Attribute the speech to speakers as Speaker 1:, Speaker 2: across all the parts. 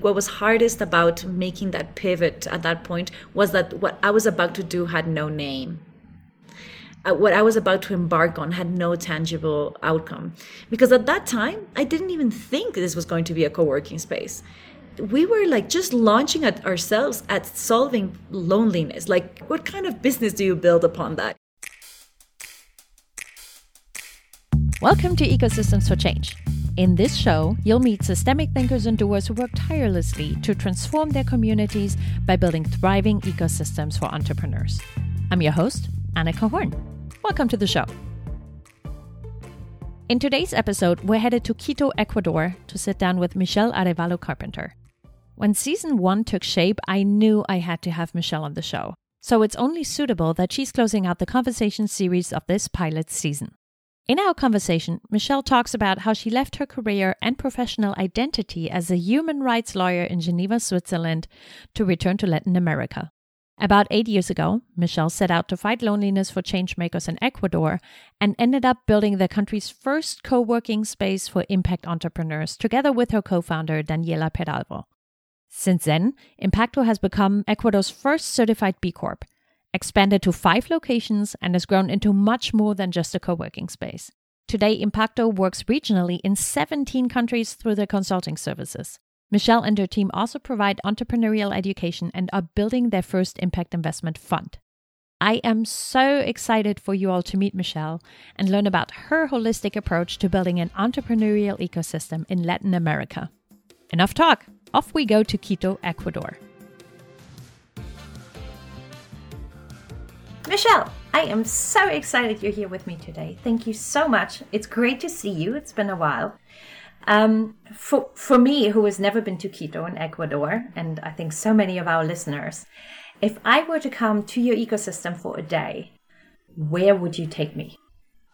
Speaker 1: What was hardest about making that pivot at that point was that what I was about to do had no name. Uh, what I was about to embark on had no tangible outcome. Because at that time, I didn't even think this was going to be a co working space. We were like just launching at ourselves at solving loneliness. Like, what kind of business do you build upon that?
Speaker 2: Welcome to Ecosystems for Change in this show, you'll meet systemic thinkers and doers who work tirelessly to transform their communities by building thriving ecosystems for entrepreneurs. I'm your host, Annika Horn. Welcome to the show. In today's episode, we're headed to Quito, Ecuador to sit down with Michelle Arévalo Carpenter. When season one took shape, I knew I had to have Michelle on the show. So it's only suitable that she's closing out the conversation series of this pilot season. In our conversation, Michelle talks about how she left her career and professional identity as a human rights lawyer in Geneva, Switzerland, to return to Latin America. About eight years ago, Michelle set out to fight loneliness for changemakers in Ecuador and ended up building the country's first co working space for impact entrepreneurs together with her co founder, Daniela Peralvo. Since then, Impaqto has become Ecuador's first certified B Corp expanded to five locations, and has grown into much more than just a co working space. Today, Impaqto works regionally in 17 countries through their consulting services. Michelle and her team also provide entrepreneurial education and are building their first impact investment fund. I am so excited for you all to meet Michelle and learn about her holistic approach to building an entrepreneurial ecosystem in Latin America. Enough talk! Off we go to Quito, Ecuador. Michelle, I am so excited you're here with me today. Thank you so much. It's great to see you. It's been a while. Um, for, for me, who has never been to Quito in Ecuador, and I think so many of our listeners, if I were to come to your ecosystem for a day, where would you take me?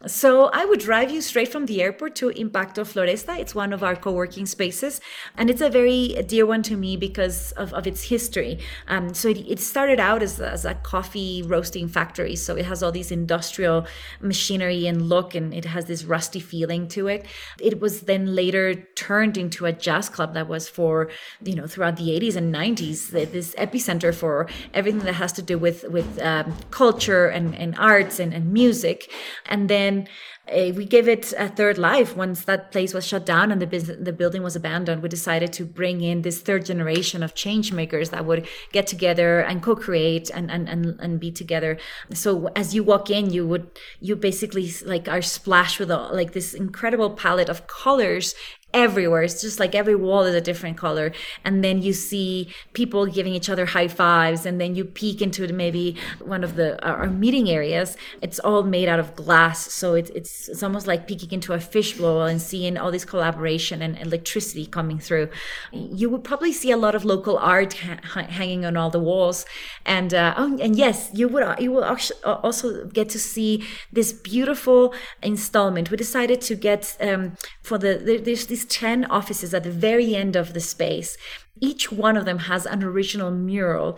Speaker 1: So I would drive you straight from the airport to Impaqto Floresta. It's one of our co-working spaces, and it's a very dear one to me because of, of its history. Um, so it, it, started out as, as a coffee roasting factory. So it has all these industrial machinery and look, and it has this rusty feeling to it. It was then later turned into a jazz club that was for, you know, throughout the 80s and 90s, this epicenter for everything that has to do with, with um, culture and, and arts and, and music. And then then uh, we gave it a third life once that place was shut down and the business, the building was abandoned. We decided to bring in this third generation of change makers that would get together and co-create and, and, and, and be together. So as you walk in, you would, you basically like are splashed with a, like this incredible palette of colors everywhere. It's just like every wall is a different color. And then you see people giving each other high fives. And then you peek into maybe one of the our meeting areas. It's all made out of glass. So it's, it's, it's almost like peeking into a fishbowl and seeing all this collaboration and electricity coming through. You would probably see a lot of local art ha- hanging on all the walls. And, uh, oh, and yes, you would, you will also get to see this beautiful installment. We decided to get, um, for the, there's this 10 offices at the very end of the space. Each one of them has an original mural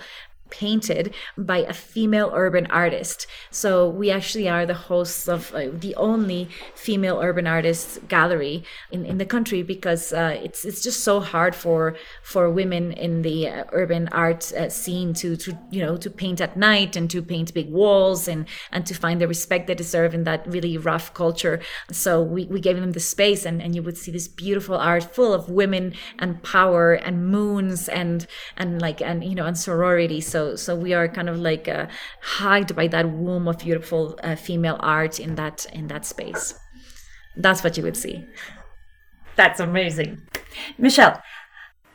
Speaker 1: painted by a female urban artist. So we actually are the hosts of uh, the only female urban artists gallery in, in the country because uh, it's it's just so hard for for women in the uh, urban art uh, scene to to you know to paint at night and to paint big walls and and to find the respect they deserve in that really rough culture. So we, we gave them the space and, and you would see this beautiful art full of women and power and moons and and like and you know and sorority. So so so we are kind of like uh, hugged by that womb of beautiful uh, female art in that in that space. That's what you would see.
Speaker 2: That's amazing, Michelle.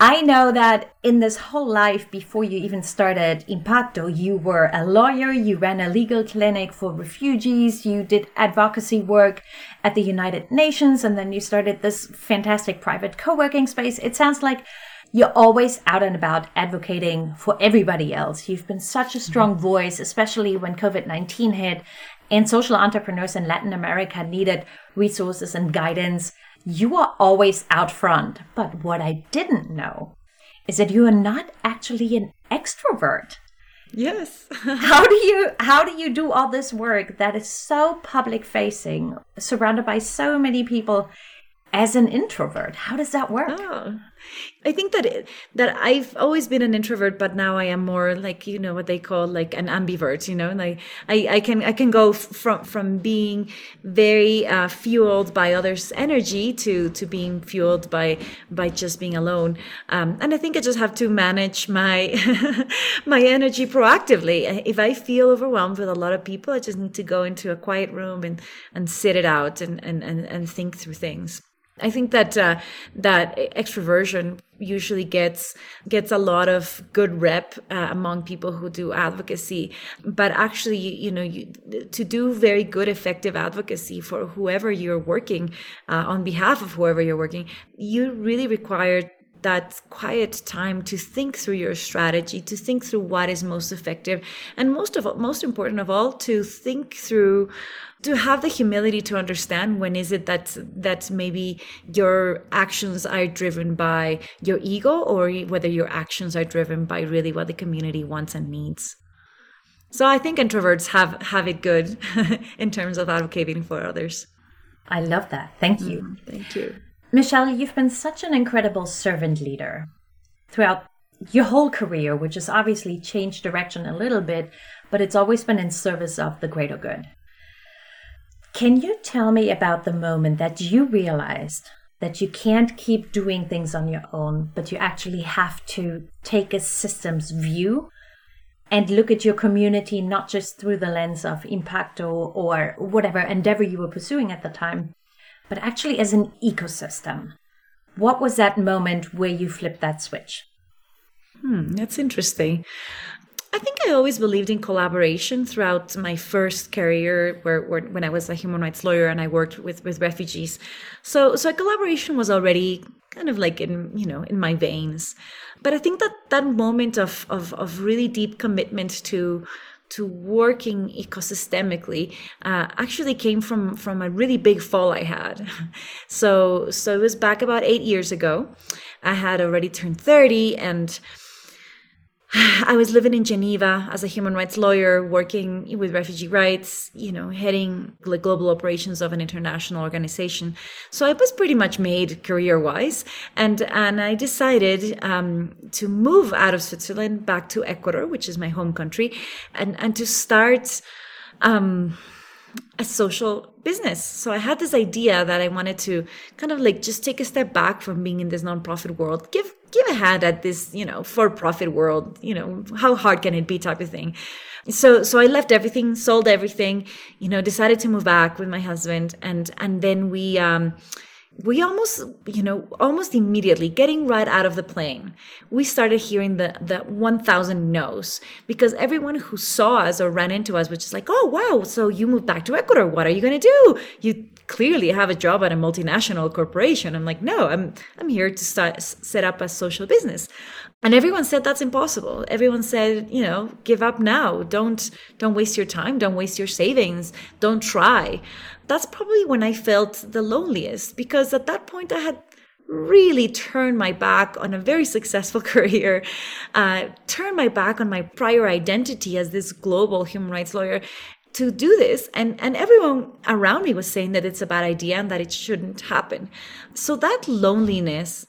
Speaker 2: I know that in this whole life before you even started Impaqto, you were a lawyer, you ran a legal clinic for refugees, you did advocacy work at the United Nations, and then you started this fantastic private co working space. It sounds like you're always out and about advocating for everybody else. You've been such a strong mm-hmm. voice, especially when COVID 19 hit and social entrepreneurs in Latin America needed resources and guidance. You are always out front. But what I didn't know is that you are not actually an extrovert.
Speaker 1: Yes.
Speaker 2: how do you how do you do all this work that is so public facing, surrounded by so many people as an introvert? How does that work? Oh.
Speaker 1: I think that it, that I've always been an introvert, but now I am more like you know what they call like an ambivert. You know, like I, I can I can go from from being very uh, fueled by others' energy to to being fueled by by just being alone. Um, and I think I just have to manage my my energy proactively. If I feel overwhelmed with a lot of people, I just need to go into a quiet room and and sit it out and and and, and think through things. I think that uh, that extroversion usually gets gets a lot of good rep uh, among people who do advocacy, but actually, you know, you, to do very good, effective advocacy for whoever you're working uh, on behalf of whoever you're working, you really require that quiet time to think through your strategy, to think through what is most effective, and most of all, most important of all, to think through to have the humility to understand when is it that that maybe your actions are driven by your ego or whether your actions are driven by really what the community wants and needs. So i think introverts have have it good in terms of advocating for others.
Speaker 3: I love that. Thank you.
Speaker 1: Mm, thank you.
Speaker 3: Michelle you've been such an incredible servant leader throughout your whole career which has obviously changed direction a little bit but it's always been in service of the greater good can you tell me about the moment that you realized that you can't keep doing things on your own, but you actually have to take a systems view and look at your community not just through the lens of Impaqto or whatever endeavor you were pursuing at the time, but actually as an ecosystem? What was that moment where you flipped that switch?
Speaker 1: Hmm, that's interesting. I think I always believed in collaboration throughout my first career, where, where, when I was a human rights lawyer and I worked with with refugees. So so collaboration was already kind of like in you know in my veins. But I think that that moment of of, of really deep commitment to to working ecosystemically uh, actually came from from a really big fall I had. So so it was back about eight years ago. I had already turned thirty and I was living in Geneva as a human rights lawyer, working with refugee rights, you know, heading the global operations of an international organization. So I was pretty much made career wise. And, and I decided um, to move out of Switzerland back to Ecuador, which is my home country, and, and to start um, a social business. So I had this idea that I wanted to kind of like just take a step back from being in this nonprofit world, give give a hand at this, you know, for profit world, you know, how hard can it be type of thing. So so I left everything, sold everything, you know, decided to move back with my husband and and then we um we almost you know almost immediately getting right out of the plane we started hearing the the 1000 no's because everyone who saw us or ran into us was just like oh wow so you moved back to ecuador. What are you going to do? You clearly have a job at a multinational corporation. I'm like no i'm i'm here to start set up a social business and everyone said that's impossible. Everyone said you know give up now. Don't don't waste your time. Don't waste your savings. Don't try. That's probably when I felt the loneliest because at that point I had really turned my back on a very successful career, uh, turned my back on my prior identity as this global human rights lawyer to do this. And and everyone around me was saying that it's a bad idea and that it shouldn't happen. So that loneliness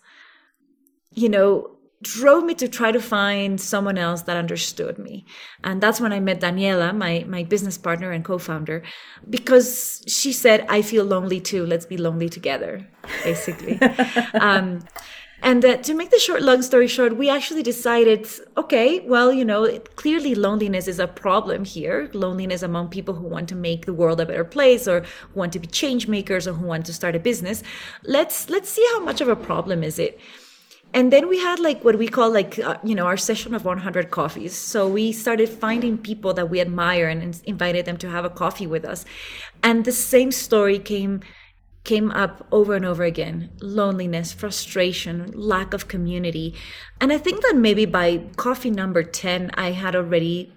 Speaker 1: you know drove me to try to find someone else that understood me. And that's when I met Daniela, my, my business partner and co-founder, because she said, I feel lonely too. Let's be lonely together, basically. um, and uh, to make the short, long story short, we actually decided, okay, well, you know, clearly loneliness is a problem here. Loneliness among people who want to make the world a better place, or who want to be change makers, or who want to start a business. Let's let's see how much of a problem is it and then we had like what we call like uh, you know our session of 100 coffees. So we started finding people that we admire and invited them to have a coffee with us. And the same story came came up over and over again. Loneliness frustration lack of community. And i think that maybe by coffee number 10 i had already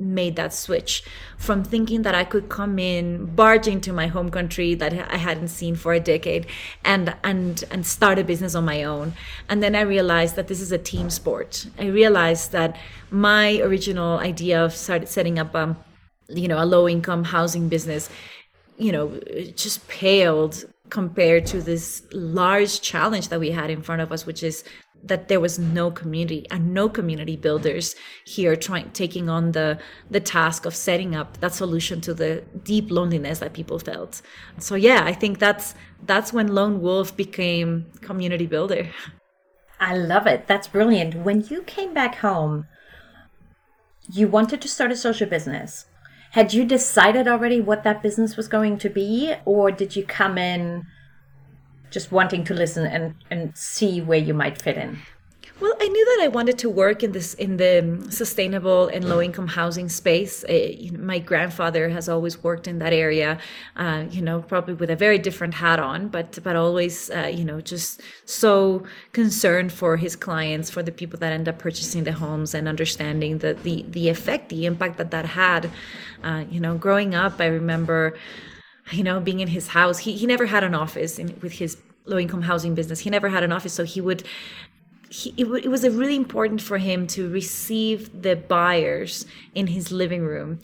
Speaker 1: made that switch from thinking that I could come in, barge into my home country that I hadn't seen for a decade, and and and start a business on my own. And then I realized that this is a team sport. I realized that my original idea of start, setting up a, you know, a low income housing business, you know, just paled compared to this large challenge that we had in front of us, which is that there was no community and no community builders here trying taking on the the task of setting up that solution to the deep loneliness that people felt. So yeah i think that's that's when lone wolf became community builder.
Speaker 2: I love it. That's brilliant. When you came back home you wanted to start a social business. Had you decided already what that business was going to be or did you come in just wanting to listen and, and see where you might fit in?
Speaker 1: Well, I knew that I wanted to work in this in the sustainable and low income housing space. Uh, you know, my grandfather has always worked in that area, uh, you know, probably with a very different hat on, but but always, uh, you know, just so concerned for his clients, for the people that end up purchasing the homes, and understanding the the the effect, the impact that that had. Uh, you know, growing up, I remember you know, being in his house. He he never had an office in, with his low income housing business. He never had an office, so he would. He, it, it was really important for him to receive the buyers in his living room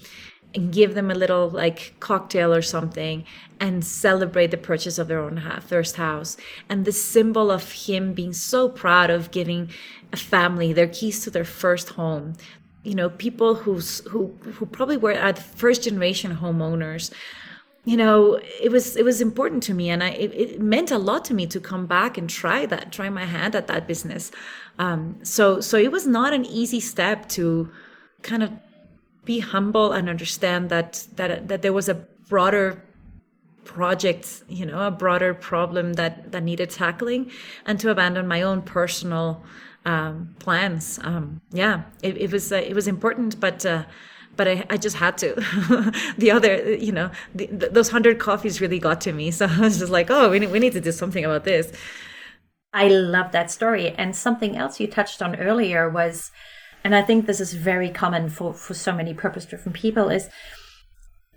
Speaker 1: and give them a little like cocktail or something and celebrate the purchase of their own first house and the symbol of him being so proud of giving a family their keys to their first home you know people who's who who probably were at first generation homeowners you know it was it was important to me and I, it, it, meant a lot to me to come back and try that try my hand at that business. Um, so so it was not an easy step to kind of be humble and understand that that that there was a broader project you know a broader problem that that needed tackling and to abandon my own personal um, plans. Um, yeah it, it was uh, it was important but uh, but I, I just had to. the other, you know, the, the, those hundred coffees really got to me. So I was just like, oh, we need, we need to do something about this.
Speaker 2: I love that story. And something else you touched on earlier was, and I think this is very common for, for so many purpose driven people, is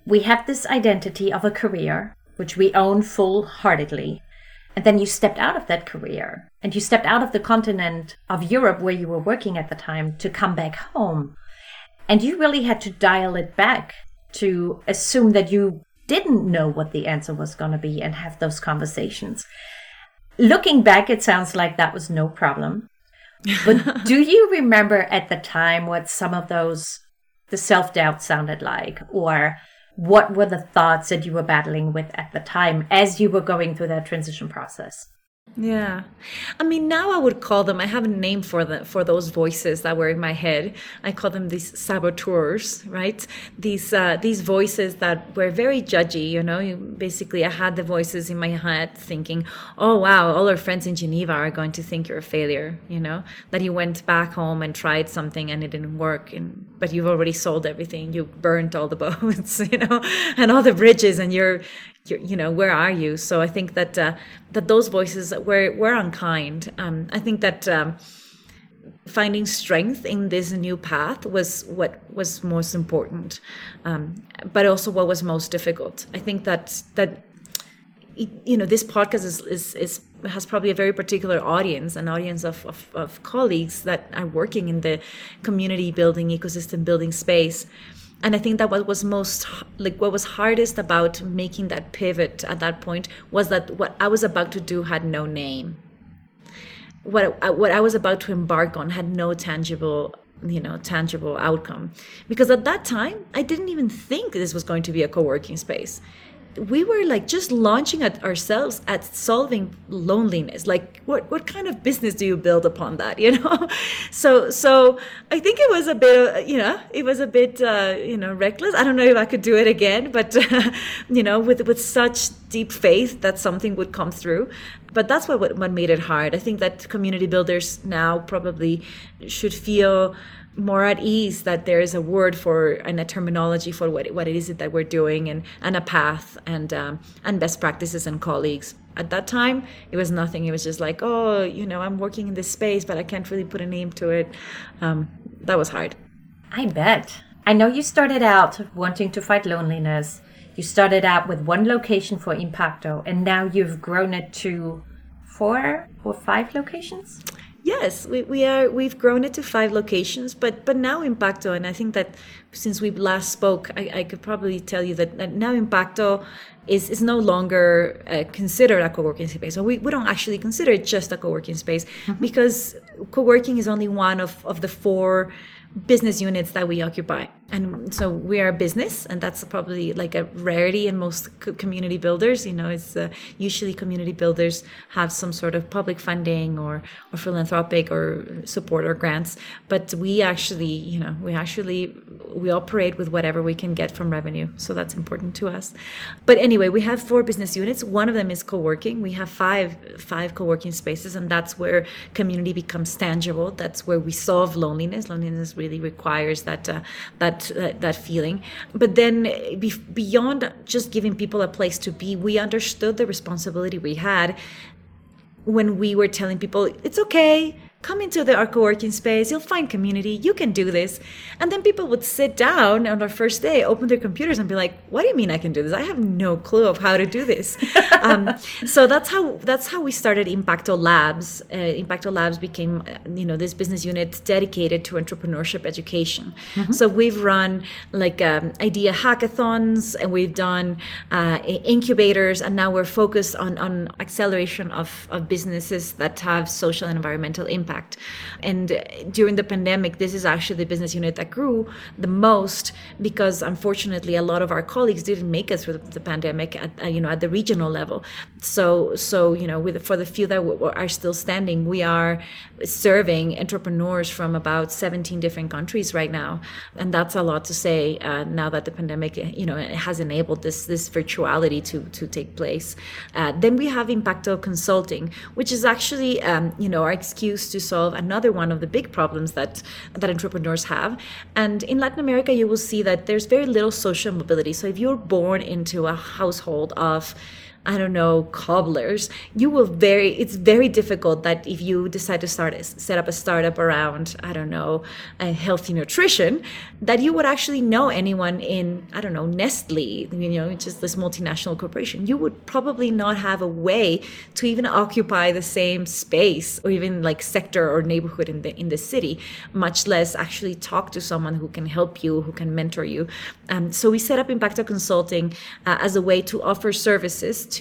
Speaker 2: we have this identity of a career, which we own full heartedly. And then you stepped out of that career and you stepped out of the continent of Europe where you were working at the time to come back home. And you really had to dial it back to assume that you didn't know what the answer was going to be and have those conversations. Looking back, it sounds like that was no problem. But do you remember at the time what some of those, the self doubt sounded like? Or what were the thoughts that you were battling with at the time as you were going through that transition process?
Speaker 1: Yeah. I mean, now I would call them, I have a name for them, for those voices that were in my head. I call them these saboteurs, right? These, uh, these voices that were very judgy, you know, basically I had the voices in my head thinking, oh, wow, all our friends in Geneva are going to think you're a failure, you know, that you went back home and tried something and it didn't work. And, but you've already sold everything. You burnt all the boats, you know, and all the bridges and you're, you know where are you? So i think that uh, that those voices were were unkind. Um, i think that um, finding strength in this new path was what was most important. Um, but also what was most difficult. I think that that you know this podcast is, is, is has probably a very particular audience an audience of, of, of colleagues that are working in the community building ecosystem building space and i think that what was most like what was hardest about making that pivot at that point was that what i was about to do had no name. What what i was about to embark on had no tangible you know tangible outcome. Because at that time i didn't even think this was going to be a co-working space we were like just launching at ourselves at solving loneliness. Like what what kind of business do you build upon that you know? So so i think it was a bit you know it was a bit uh, you know reckless. I don't know if i could do it again but uh, you know with with such deep faith that something would come through. But that's what what made it hard. I think that community builders now probably should feel more at ease that there is a word for and a terminology for what, what it is that we're doing and, and a path and um, and best practices and colleagues. At that time it was nothing. It was just like oh you know i'm working in this space but i can't really put a name to it. Um, that was hard.
Speaker 2: I bet. I know you started out wanting to fight loneliness. You started out with one location for impaqto and now you've grown it to four or five locations
Speaker 1: Yes, we, we are. We've grown it to five locations, but but now Impaqto, and I think that since we last spoke, I, I could probably tell you that, that now Impaqto is, is no longer uh, considered a co-working space. So we, we don't actually consider it just a co-working space mm-hmm. because co-working is only one of, of the four business units that we occupy and so we are a business and that's probably like a rarity in most community builders you know it's uh, usually community builders have some sort of public funding or or philanthropic or support or grants but we actually you know we actually we operate with whatever we can get from revenue so that's important to us. But anyway we have four business units. One of them is co-working. We have five five co-working spaces and that's where community becomes tangible. That's where we solve loneliness. Loneliness really requires that uh, that that, that, feeling. But then be, beyond just giving people a place to be, we understood the responsibility we had when we were telling people it's okay come into the our co-working space you'll find community you can do this. And then people would sit down on their first day open their computers and be like what do you mean i can do this? I have no clue of how to do this. Um, so that's how that's how we started impaqto labs. Uh, impaqto labs became uh, you know this business unit dedicated to entrepreneurship education. Mm-hmm. so we've run like um, idea hackathons and we've done uh, incubators and now we're focused on on acceleration of, of businesses that have social and environmental impact impact. And during the pandemic, this is actually the business unit that grew the most because unfortunately, a lot of our colleagues didn't make it through the pandemic at uh, you know at the regional level. So so you know with for the few that are still standing, we are serving entrepreneurs from about 17 different countries right now, and that's a lot to say uh, now that the pandemic you know has enabled this this virtuality to to take place. Uh, then we have Impaqto Consulting, which is actually um, you know our excuse to solve another one of the big problems that that entrepreneurs have. And in Latin America, you will see that there's very little social mobility. So if you're born into a household of I don't know, cobblers, you will very, it's very difficult that if you decide to start, set up a startup around, I don't know, a healthy nutrition, that you would actually know anyone in, I don't know, Nestle, you know, is this multinational corporation. You would probably not have a way to even occupy the same space or even like sector or neighborhood in the, in the city, much less actually talk to someone who can help you, who can mentor you. Um, so we set up Impaqto Consulting uh, as a way to offer services to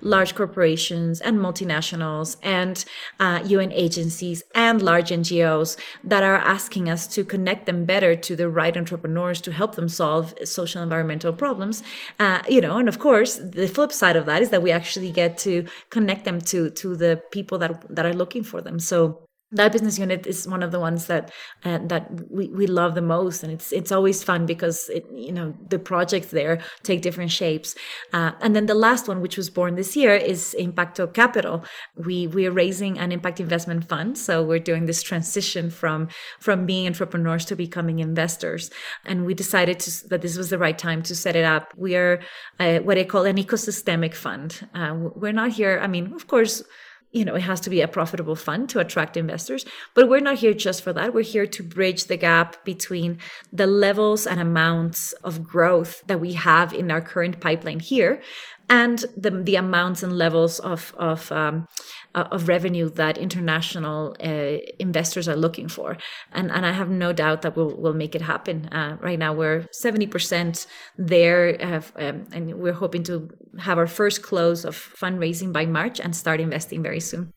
Speaker 1: large corporations and multinationals and uh, UN agencies and large NGOs that are asking us to connect them better to the right entrepreneurs to help them solve social environmental problems. Uh, you know, and of course, the flip side of that is that we actually get to connect them to to the people that that are looking for them. So that business unit is one of the ones that uh, that we, we love the most and it's it's always fun because it you know the projects there take different shapes. Uh, and then the last one which was born this year is impaqto capital. We we're raising an impact investment fund so we're doing this transition from from being entrepreneurs to becoming investors. And we decided to, that this was the right time to set it up. We are uh, what i call an ecosystemic fund. Uh, we're not here i mean of course you know, it has to be a profitable fund to attract investors. But we're not here just for that. We're here to bridge the gap between the levels and amounts of growth that we have in our current pipeline here and the, the amounts and levels of, of um, uh, of revenue that international uh, investors are looking for. And, and I have no doubt that we'll, we'll make it happen. Uh, right now, we're 70% there, um, and we're hoping to have our first close of fundraising by March and start investing very soon.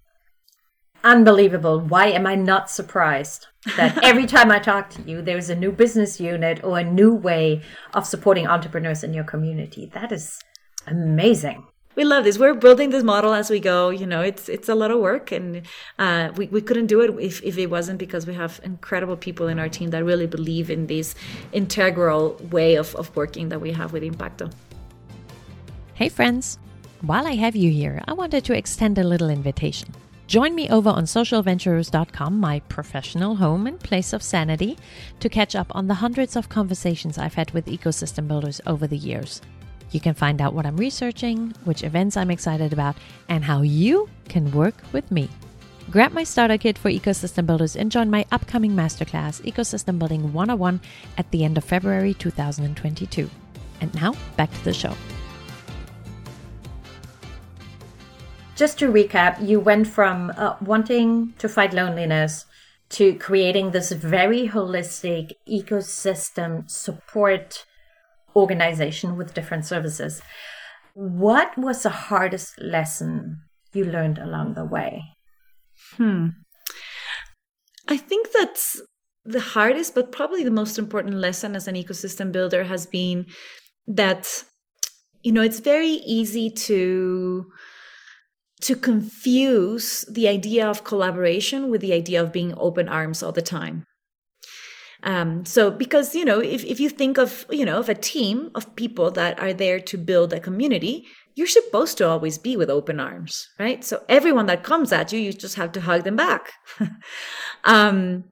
Speaker 2: Unbelievable. Why am I not surprised that every time I talk to you, there's a new business unit or a new way of supporting entrepreneurs in your community? That is amazing
Speaker 1: we love this. We're building this model as we go. You know, it's it's a lot of work, and uh, we we couldn't do it if if it wasn't because we have incredible people in our team that really believe in this integral way of of working that we have with Impaqto.
Speaker 3: Hey, friends! While I have you here, I wanted to extend a little invitation. Join me over on socialventures.com, my professional home and place of sanity, to catch up on the hundreds of conversations I've had with ecosystem builders over the years. You can find out what I'm researching, which events I'm excited about, and how you can work with me. Grab my starter kit for ecosystem builders and join my upcoming masterclass, Ecosystem Building 101, at the end of February 2022. And now, back to the show.
Speaker 2: Just to recap, you went from uh, wanting to fight loneliness to creating this very holistic ecosystem support organization with different services. What was the hardest lesson you learned along the way?
Speaker 1: Hmm. I think that's the hardest, but probably the most important lesson as an ecosystem builder has been that, you know, it's very easy to to confuse the idea of collaboration with the idea of being open arms all the time. Um, so because you know, if, if you think of you know of a team of people that are there to build a community, you're supposed to always be with open arms, right? So everyone that comes at you, you just have to hug them back. um,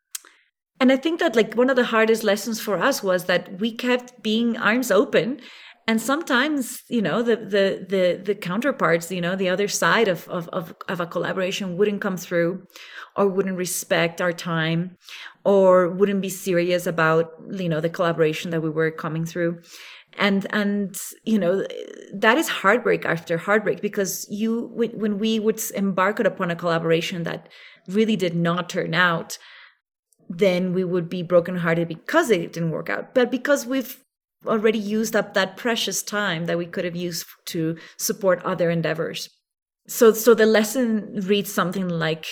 Speaker 1: and I think that like one of the hardest lessons for us was that we kept being arms open and sometimes you know the the the the counterparts you know the other side of, of of of, a collaboration wouldn't come through or wouldn't respect our time or wouldn't be serious about you know the collaboration that we were coming through. And and you know that is heartbreak after heartbreak because you when, we would embark upon a collaboration that really did not turn out then we would be brokenhearted because it didn't work out. But because we've already used up that precious time that we could have used to support other endeavors. So, so the lesson reads something like,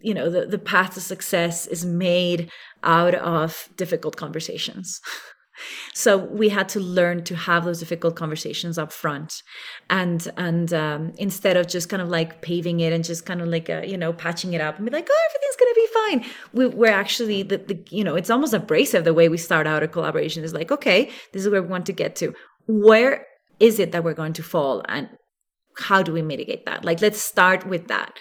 Speaker 1: you know, the, the path to success is made out of difficult conversations. so we had to learn to have those difficult conversations up front. And and um, instead of just kind of like paving it and just kind of like uh, you know patching it up and be like oh everything's gonna be fine. We, we're actually the, the you know it's almost abrasive the way we start out a collaboration. Is like okay this is where we want to get to. Where is it that we're going to fall and how do we mitigate that? Like let's start with that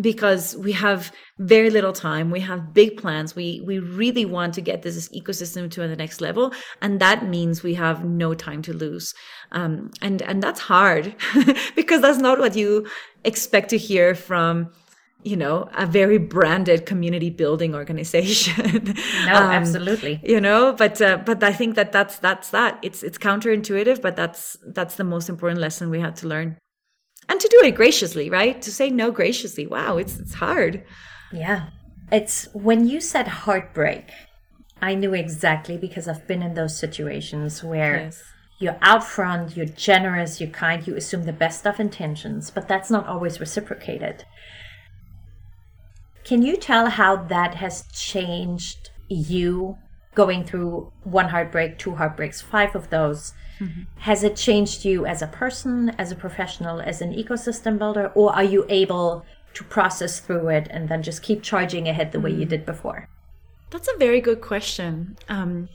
Speaker 1: because we have very little time. We have big plans. We we really want to get this ecosystem to the next level and that means we have no time to lose. Um, and and that's hard because that's not what you expect to hear from you know a very branded community building organization.
Speaker 2: No um, absolutely.
Speaker 1: you know but uh, but i think that that's that's that. It's it's counterintuitive but that's that's the most important lesson we had to learn and to do it graciously, right? To say no graciously. Wow, it's it's hard.
Speaker 2: Yeah. It's when you said heartbreak, I knew exactly because I've been in those situations where yes. you're out front, you're generous, you're kind, you assume the best of intentions, but that's not always reciprocated. Can you tell how that has changed you going through one heartbreak, two heartbreaks, five of those? Mm-hmm. Has it changed you as a person, as a professional, as an ecosystem builder, or are you able to process through it and then just keep charging ahead the way you mm. did before?
Speaker 1: That's a very good question. Um,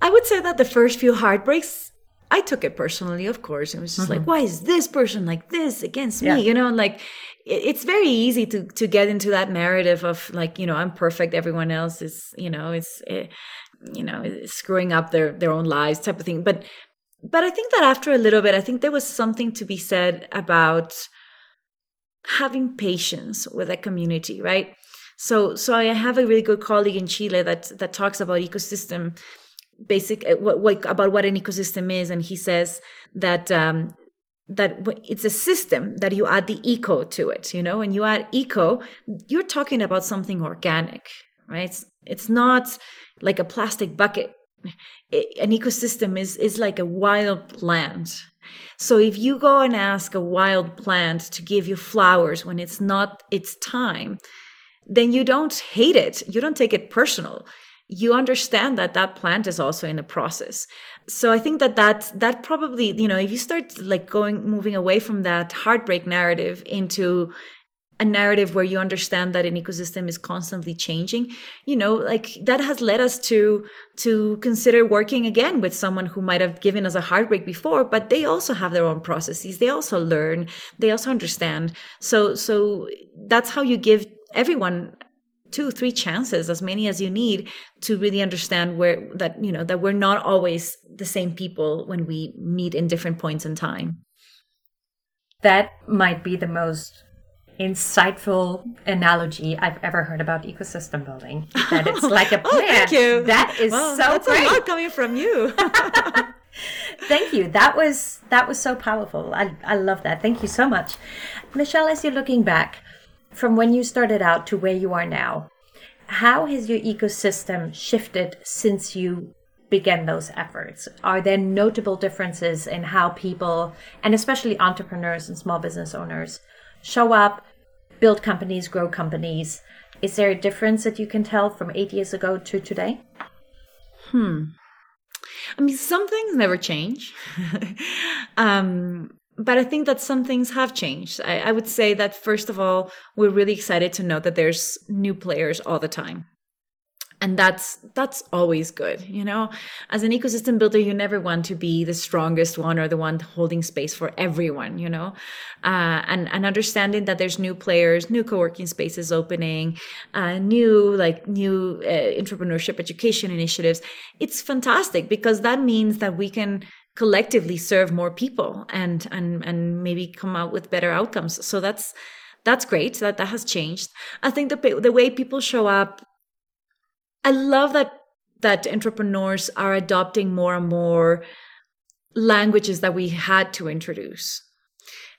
Speaker 1: I would say that the first few heartbreaks, I took it personally, of course. It was just mm-hmm. like, why is this person like this against me? Yeah. You know, like it's very easy to to get into that narrative of like, you know, I'm perfect, everyone else is, you know, it's. It, you know screwing up their their own lives type of thing. But but i think that after a little bit i think there was something to be said about having patience with a community right? So so i have a really good colleague in chile that that talks about ecosystem basic uh, what, what about what an ecosystem is. And he says that um that it's a system that you add the eco to it you know? And you add eco you're talking about something organic right it's, it's not like a plastic bucket. An ecosystem is, is like a wild plant. So if you go and ask a wild plant to give you flowers when it's not its time, then you don't hate it. You don't take it personal. You understand that that plant is also in a process. So I think that that that probably you know if you start like going moving away from that heartbreak narrative into a narrative where you understand that an ecosystem is constantly changing you know like that has led us to to consider working again with someone who might have given us a heartbreak before but they also have their own processes. They also learn. They also understand. So so that's how you give everyone two three chances as many as you need to really understand where that you know that we're not always the same people when we meet in different points in time.
Speaker 2: That might be the most insightful analogy I've ever heard about ecosystem building. That it's like a plant. oh,
Speaker 1: thank you.
Speaker 2: That is well, so
Speaker 1: that's
Speaker 2: great.
Speaker 1: a lot coming from you.
Speaker 2: thank you. That was that was so powerful. I I love that. Thank you so much, Michelle. As you're looking back from when you started out to where you are now, how has your ecosystem shifted since you began those efforts? Are there notable differences in how people, and especially entrepreneurs and small business owners, show up, build companies, grow companies? Is there a difference that you can tell from eight years ago to today?
Speaker 1: Hmm. I mean, some things never change. um, but I think that some things have changed. I, I, would say that, first of all, we're really excited to know that there's new players all the time and that's that's always good you know? As an ecosystem builder you never want to be the strongest one or the one holding space for everyone you know? Uh, and and understanding that there's new players new co-working spaces opening uh, new like new uh, entrepreneurship education initiatives it's fantastic because that means that we can collectively serve more people and and and maybe come out with better outcomes. So that's that's great. That that has changed. I think the the way people show up I love that that entrepreneurs are adopting more and more languages that we had to introduce.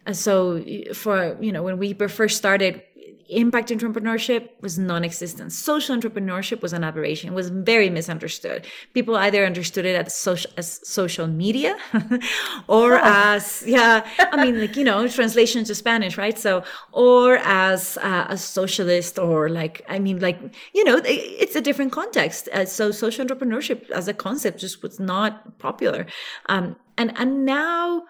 Speaker 1: And so for, you know, when we first started, impact entrepreneurship was non-existent. Social entrepreneurship was an aberration. It was very misunderstood. People either understood it as social as social media or oh. as yeah, I mean like you know, translation to Spanish, right? So or as uh, a socialist or like I mean like you know, it's a different context. Uh, so social entrepreneurship as a concept just was not popular. Um and and now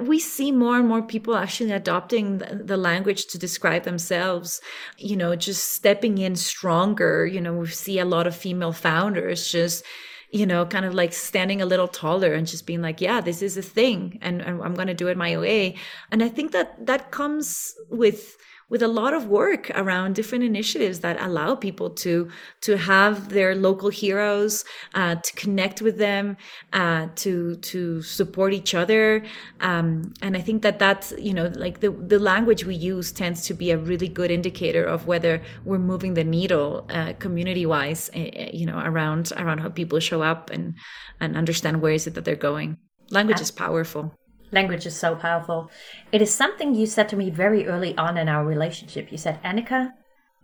Speaker 1: we see more and more people actually adopting the, language to describe themselves you know just stepping in stronger. You know we see a lot of female founders just you know kind of like standing a little taller and just being like yeah this is a thing and, and i'm going to do it my way. And i think that that comes with with a lot of work around different initiatives that allow people to to have their local heroes, uh, to connect with them, uh, to to support each other. Um, and I think that that's you know like the the language we use tends to be a really good indicator of whether we're moving the needle uh, community wise. Eh, eh, you know around around how people show up and and understand where is it that they're going. Language is powerful.
Speaker 2: Language is so powerful. It is something you said to me very early on in our relationship. You said, Annika,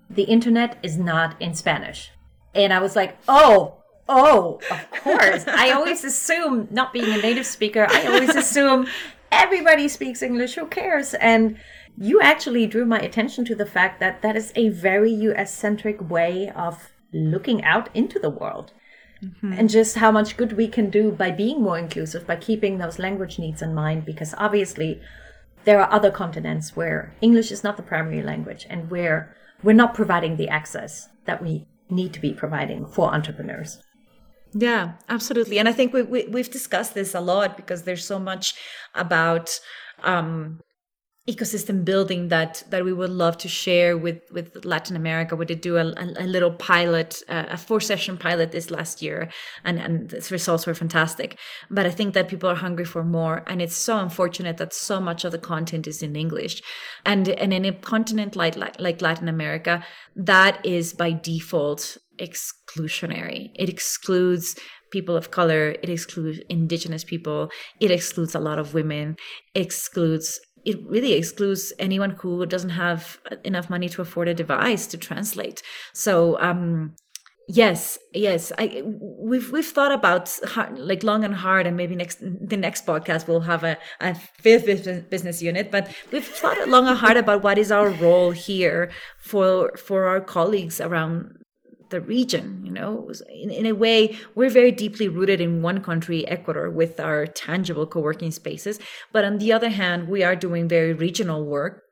Speaker 2: the internet is not in Spanish. And I was like, oh, oh, of course. I always assume, not being a native speaker, I always assume everybody speaks English. Who cares? And you actually drew my attention to the fact that that is a very US centric way of looking out into the world mm-hmm. and just how much good we can do by being more inclusive, by keeping those language needs in mind, because obviously there are other continents where English is not the primary language and where we're not providing the access that we need to be providing for entrepreneurs.
Speaker 1: Yeah, absolutely. And I think we, we, have discussed this a lot because there's so much about um, ecosystem building that that we would love to share with with Latin America. We did do a, a, little pilot, uh, a four session pilot this last year, and and the results were fantastic. But I think that people are hungry for more, and it's so unfortunate that so much of the content is in English, and and in a continent like like Latin America, that is by default exclusionary. It excludes people of color, it excludes indigenous people, it excludes a lot of women, excludes it really excludes anyone who doesn't have enough money to afford a device to translate. So, um, yes, yes, I we've we've thought about hard, like long and hard, and maybe next the next podcast we'll have a, a fifth business unit. But we've thought long and hard about what is our role here for for our colleagues around the region you know? In, in a way we're very deeply rooted in one country ecuador with our tangible co-working spaces. But on the other hand we are doing very regional work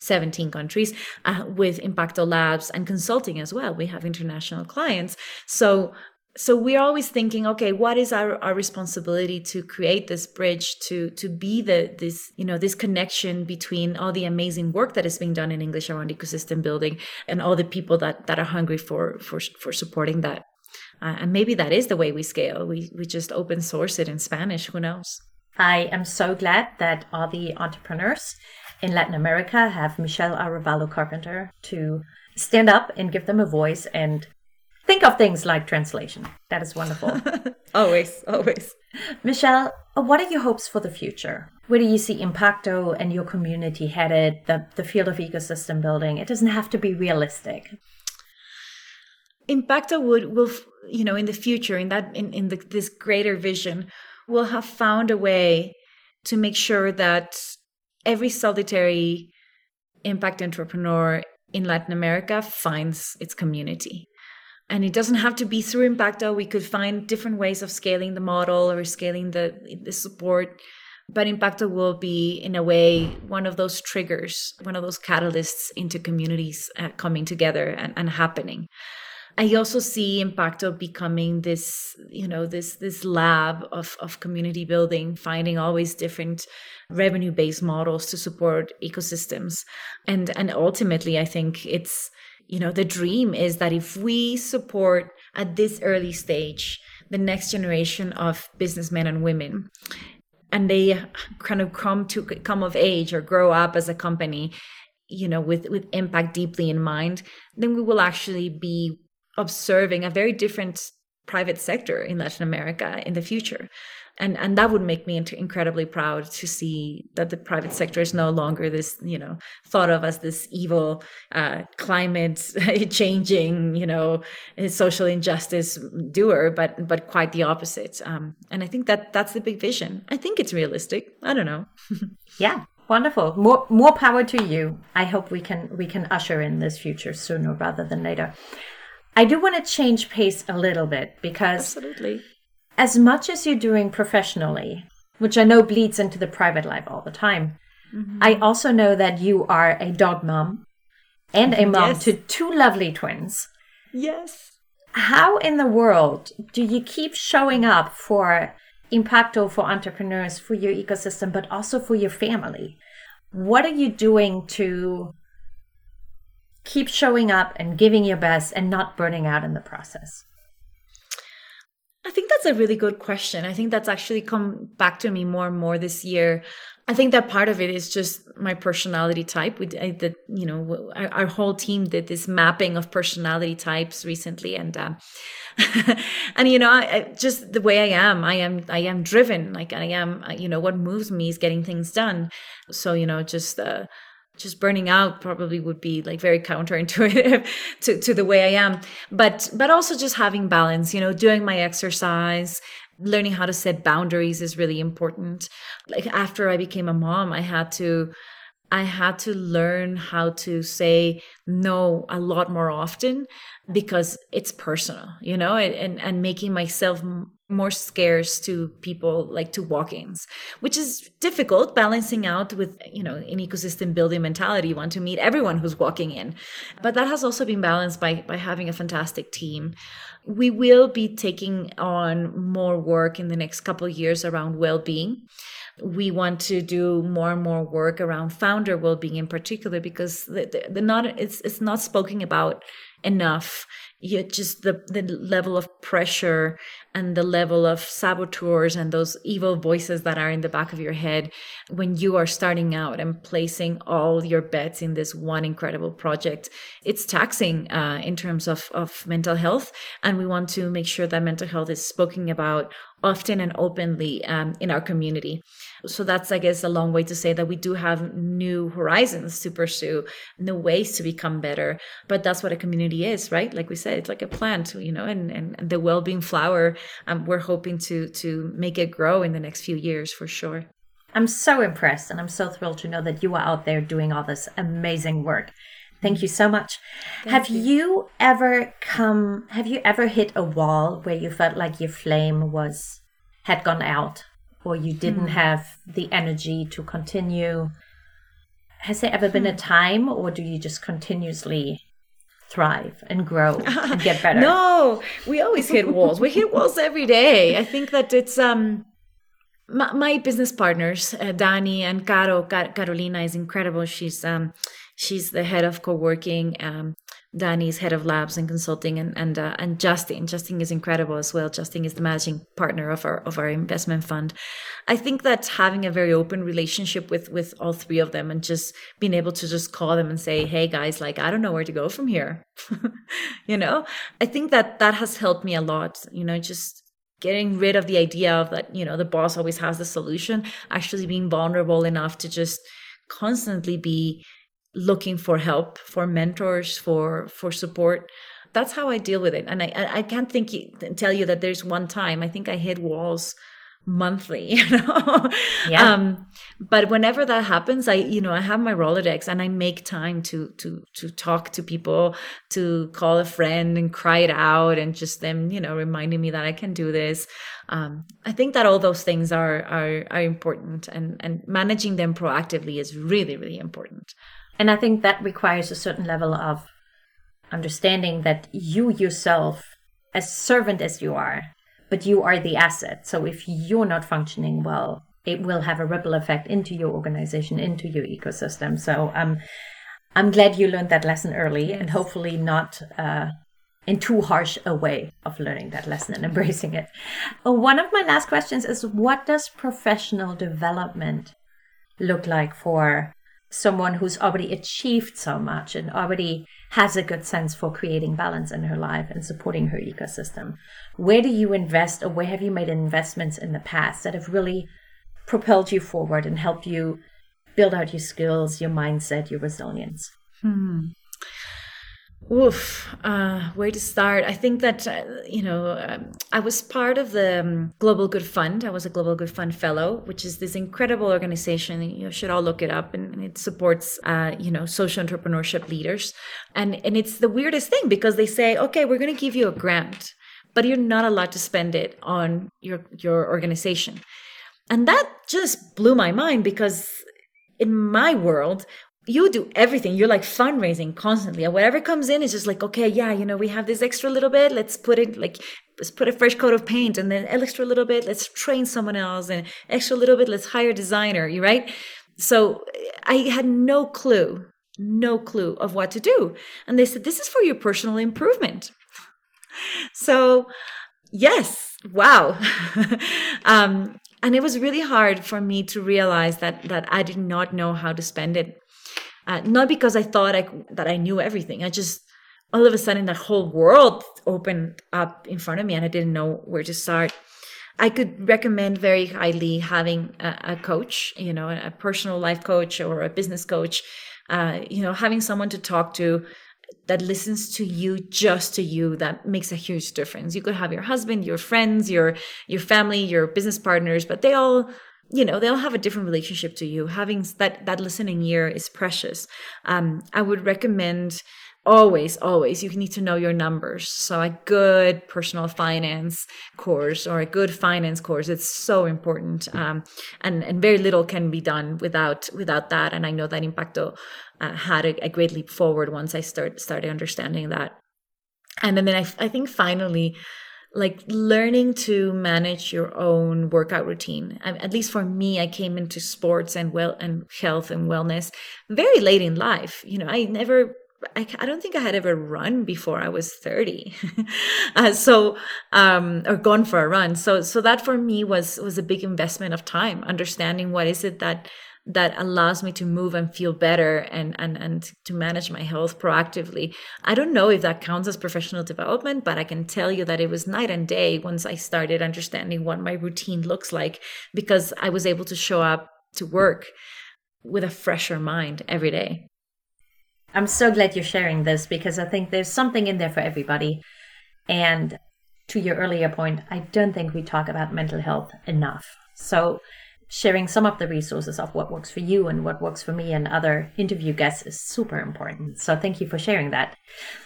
Speaker 1: 17 countries uh, with impaqto labs and consulting as well. We have international clients. So so we're always thinking okay what is our, our responsibility to create this bridge to to be the this you know this connection between all the amazing work that is being done in english around ecosystem building and all the people that that are hungry for for for supporting that? Uh, and maybe that is the way we scale. We we just open source it in spanish. Who knows?
Speaker 2: I am so glad that all the entrepreneurs in latin america have michelle arevalo carpenter to stand up and give them a voice and think of things like translation. That is wonderful.
Speaker 1: always, always.
Speaker 2: Michelle, what are your hopes for the future? Where do you see Impaqto and your community headed, the, the field of ecosystem building? It doesn't have to be realistic.
Speaker 1: Impaqto would will you know in the future in that in, in the, this greater vision will have found a way to make sure that every solitary impact entrepreneur in Latin America finds its community. And it doesn't have to be through Impaqto. We could find different ways of scaling the model or scaling the, the support. But Impaqto will be, in a way, one of those triggers, one of those catalysts into communities uh, coming together and, and happening. I also see Impaqto becoming this, you know, this this lab of of community building, finding always different revenue based models to support ecosystems, and and ultimately, I think it's you know the dream is that if we support at this early stage the next generation of businessmen and women and they kind of come to come of age or grow up as a company you know with with impact deeply in mind then we will actually be observing a very different private sector in Latin America in the future. And, and that would make me incredibly proud to see that the private sector is no longer this, you know, thought of as this evil uh, climate changing, you know, social injustice doer, but but quite the opposite. Um, and I think that that's the big vision. I think it's realistic. I don't know.
Speaker 2: yeah, wonderful. More more power to you. I hope we can we can usher in this future sooner rather than later. I do want to change pace a little bit because
Speaker 1: Absolutely.
Speaker 2: As much as you're doing professionally, which I know bleeds into the private life all the time, mm-hmm. I also know that you are a dog mom and a mom yes. to two lovely twins.
Speaker 1: Yes.
Speaker 2: How in the world do you keep showing up for Impaqto for entrepreneurs, for your ecosystem, but also for your family? What are you doing to keep showing up and giving your best and not burning out in the process?
Speaker 1: I think that's a really good question. I think that's actually come back to me more and more this year. I think that part of it is just my personality type. We that you know our, our, whole team did this mapping of personality types recently, and uh, and you know I, I, just the way I am, I am I am driven. Like I am, you know, what moves me is getting things done. So you know, just uh, just burning out probably would be like very counterintuitive to, to the way I am. But but also just having balance, you know, doing my exercise, learning how to set boundaries is really important. Like after I became a mom, I had to I had to learn how to say no a lot more often because it's personal, you know, and and making myself more scarce to people like to walk-ins which is difficult balancing out with you know an ecosystem building mentality. You want to meet everyone who's walking in. But that has also been balanced by by having a fantastic team. We will be taking on more work in the next couple years around well-being. We want to do more and more work around founder well-being in particular because the, the, the not it's it's not spoken about enough yet just the the level of pressure and the level of saboteurs and those evil voices that are in the back of your head when you are starting out and placing all your bets in this one incredible project it's taxing uh, in terms of of mental health and we want to make sure that mental health is spoken about often and openly um, in our community. So that's, I guess, a long way to say that we do have new horizons to pursue, new ways to become better. But that's what a community is, right? Like we said, it's like a plant, you know, and, and, the well-being flower. Um, we're hoping to to make it grow in the next few years for sure.
Speaker 2: I'm so impressed, and I'm so thrilled to know that you are out there doing all this amazing work. Thank you so much. Thank have you. you. ever come have you ever hit a wall where you felt like your flame was had gone out or you didn't hmm. have the energy to continue? Has there ever been a hmm. time or do you just continuously thrive and grow and get better?
Speaker 1: no, we always hit walls. we hit walls every day. I think that it's um my, my business partners, uh, Dani and Caro, Carolina is incredible. She's um She's the head of co-working. Um, Dani's head of labs and consulting, and and uh, and Justin. Justin is incredible as well. Justin is the managing partner of our of our investment fund. I think that having a very open relationship with with all three of them, and just being able to just call them and say, "Hey guys, like I don't know where to go from here," you know, I think that that has helped me a lot. You know, just getting rid of the idea of that you know the boss always has the solution. Actually, being vulnerable enough to just constantly be looking for help for mentors for for support that's how I deal with it. And I, I can't think, tell you that there's one time. I think I hit walls monthly you know yeah. um but whenever that happens i you know i have my rolodex and i make time to to to talk to people to call a friend and cry it out and just them you know reminding me that i can do this um i think that all those things are are are important and and managing them proactively is really really important
Speaker 2: and i think that requires a certain level of understanding that you yourself as servant as you are but you are the asset. So if you're not functioning well, it will have a ripple effect into your organization, into your ecosystem. So um, I'm glad you learned that lesson early yes. and hopefully not uh, in too harsh a way of learning that lesson and embracing it. Uh, one of my last questions is what does professional development look like for someone who's already achieved so much and already has a good sense for creating balance in her life and supporting her ecosystem. Where do you invest or where have you made investments in the past that have really propelled you forward and helped you build out your skills, your mindset, your resilience?
Speaker 1: Hmm. Oof, uh, where to start? I think that, uh, you know, um, I was part of the um, Global Good Fund. I was a Global Good Fund Fellow, which is this incredible organization. You should all look it up, and, and it supports, uh, you know, social entrepreneurship leaders. And and it's the weirdest thing because they say, okay, we're going to give you a grant, but you're not allowed to spend it on your your organization. And that just blew my mind because in my world, you do everything. You're like fundraising constantly. And whatever comes in is just like, okay, yeah, you know, we have this extra little bit. Let's put it like, let's put a fresh coat of paint and then extra little bit. Let's train someone else and extra little bit. Let's hire a designer. You right? So I had no clue, no clue of what to do. And they said, this is for your personal improvement. so yes, wow. um, and it was really hard for me to realize that that I did not know how to spend it uh, not because I thought I, that I knew everything. I just all of a sudden that whole world opened up in front of me, and I didn't know where to start. I could recommend very highly having a, a coach, you know, a personal life coach or a business coach. Uh, you know, having someone to talk to that listens to you just to you that makes a huge difference you could have your husband your friends your your family your business partners but they all you know they'll have a different relationship to you. Having that that listening ear is precious. Um, i would recommend always always you need to know your numbers. So a good personal finance course or a good finance course it's so important um, and and very little can be done without without that. And i know that impaqto uh, had a, a, great leap forward once i start started understanding that. And then I, I think finally like learning to manage your own workout routine at least for me i came into sports and well and health and wellness very late in life you know i never I, I don't think I had ever run before I was 30. uh, so, um, or gone for a run. So, so that for me was, was a big investment of time, understanding what is it that that allows me to move and feel better and, and, and to manage my health proactively. I don't know if that counts as professional development, but I can tell you that it was night and day once I started understanding what my routine looks like because I was able to show up to work with a fresher mind every day.
Speaker 2: I'm so glad you're sharing this because I think there's something in there for everybody. And to your earlier point, I don't think we talk about mental health enough. So sharing some of the resources of what works for you and what works for me and other interview guests is super important. So thank you for sharing that.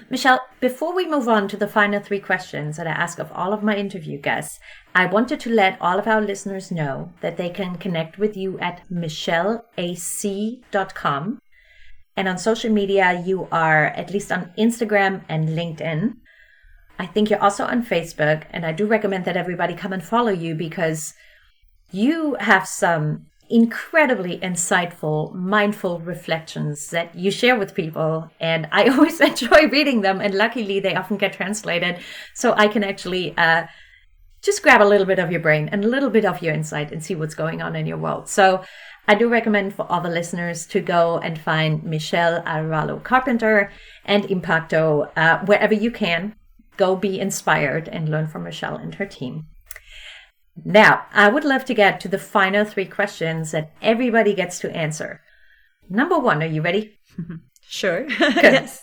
Speaker 2: Michelle, before we move on to the final three questions that I ask of all of my interview guests, I wanted to let all of our listeners know that they can connect with you at michelleac.com. And on social media, you are at least on Instagram and LinkedIn. I think you're also on Facebook, and I do recommend that everybody come and follow you because you have some incredibly insightful, mindful reflections that you share with people. And I always enjoy reading them. And luckily, they often get translated. So I can actually uh, just grab a little bit of your brain and a little bit of your insight and see what's going on in your world. So I do recommend for the listeners to go and find Michelle Arévalo Carpenter and Impaqto uh, wherever you can. Go be inspired and learn from Michelle and her team. Now, I would love to get to the final three questions that everybody gets to answer. Number one, are you ready?
Speaker 1: sure. yes.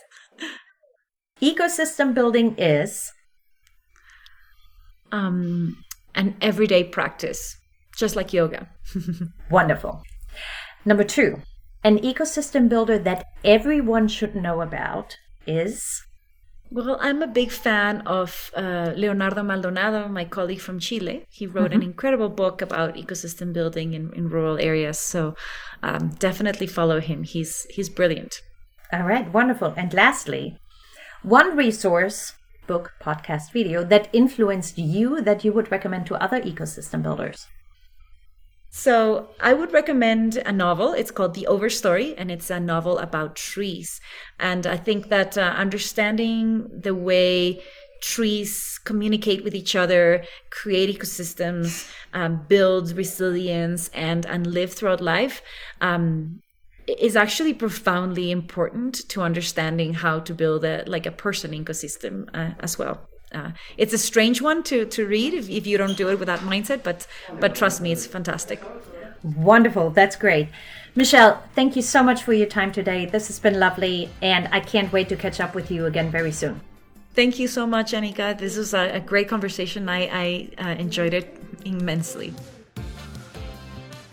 Speaker 2: Ecosystem building is
Speaker 1: um, an everyday practice, just like yoga.
Speaker 2: wonderful. Number two, an ecosystem builder that everyone should know about is
Speaker 1: well, I'm a big fan of uh, Leonardo Maldonado, my colleague from Chile. He wrote mm-hmm. an incredible book about ecosystem building in, in rural areas. So um, definitely follow him. He's he's brilliant.
Speaker 2: All right, wonderful. And lastly, one resource, book, podcast, video that influenced you that you would recommend to other ecosystem builders.
Speaker 1: So I would recommend a novel. It's called The Overstory, and it's a novel about trees. And I think that uh, understanding the way trees communicate with each other, create ecosystems, um, build resilience, and and live throughout life. Um, is actually profoundly important to understanding how to build a like a person ecosystem uh, as well uh, it's a strange one to, to read if, if you don't do it with that mindset, but but trust me, it's fantastic.
Speaker 2: Wonderful, that's great. Michelle, thank you so much for your time today. This has been lovely, and I can't wait to catch up with you again very soon.
Speaker 1: Thank you so much, Annika. This was a, a great conversation. I, I uh, enjoyed it immensely.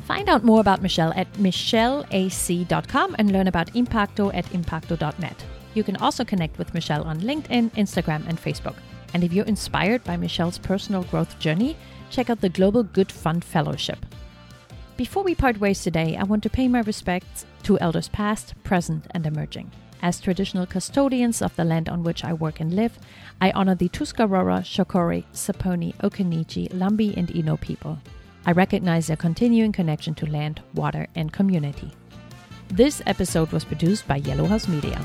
Speaker 3: Find out more about Michelle at michelleac.com and learn about Impaqto at impaqto.net. You can also connect with Michelle on LinkedIn, Instagram, and Facebook. And if you're inspired by Michelle's personal growth journey, check out the Global Good Fund Fellowship. Before we part ways today, I want to pay my respects to elders past, present, and emerging. As traditional custodians of the land on which I work and live, I honor the Tuscarora, Shakori, Saponi, Occaneechi, Lumbee, and Eno people. I recognize their continuing connection to land, water, and community. This episode was produced by Yellow House Media.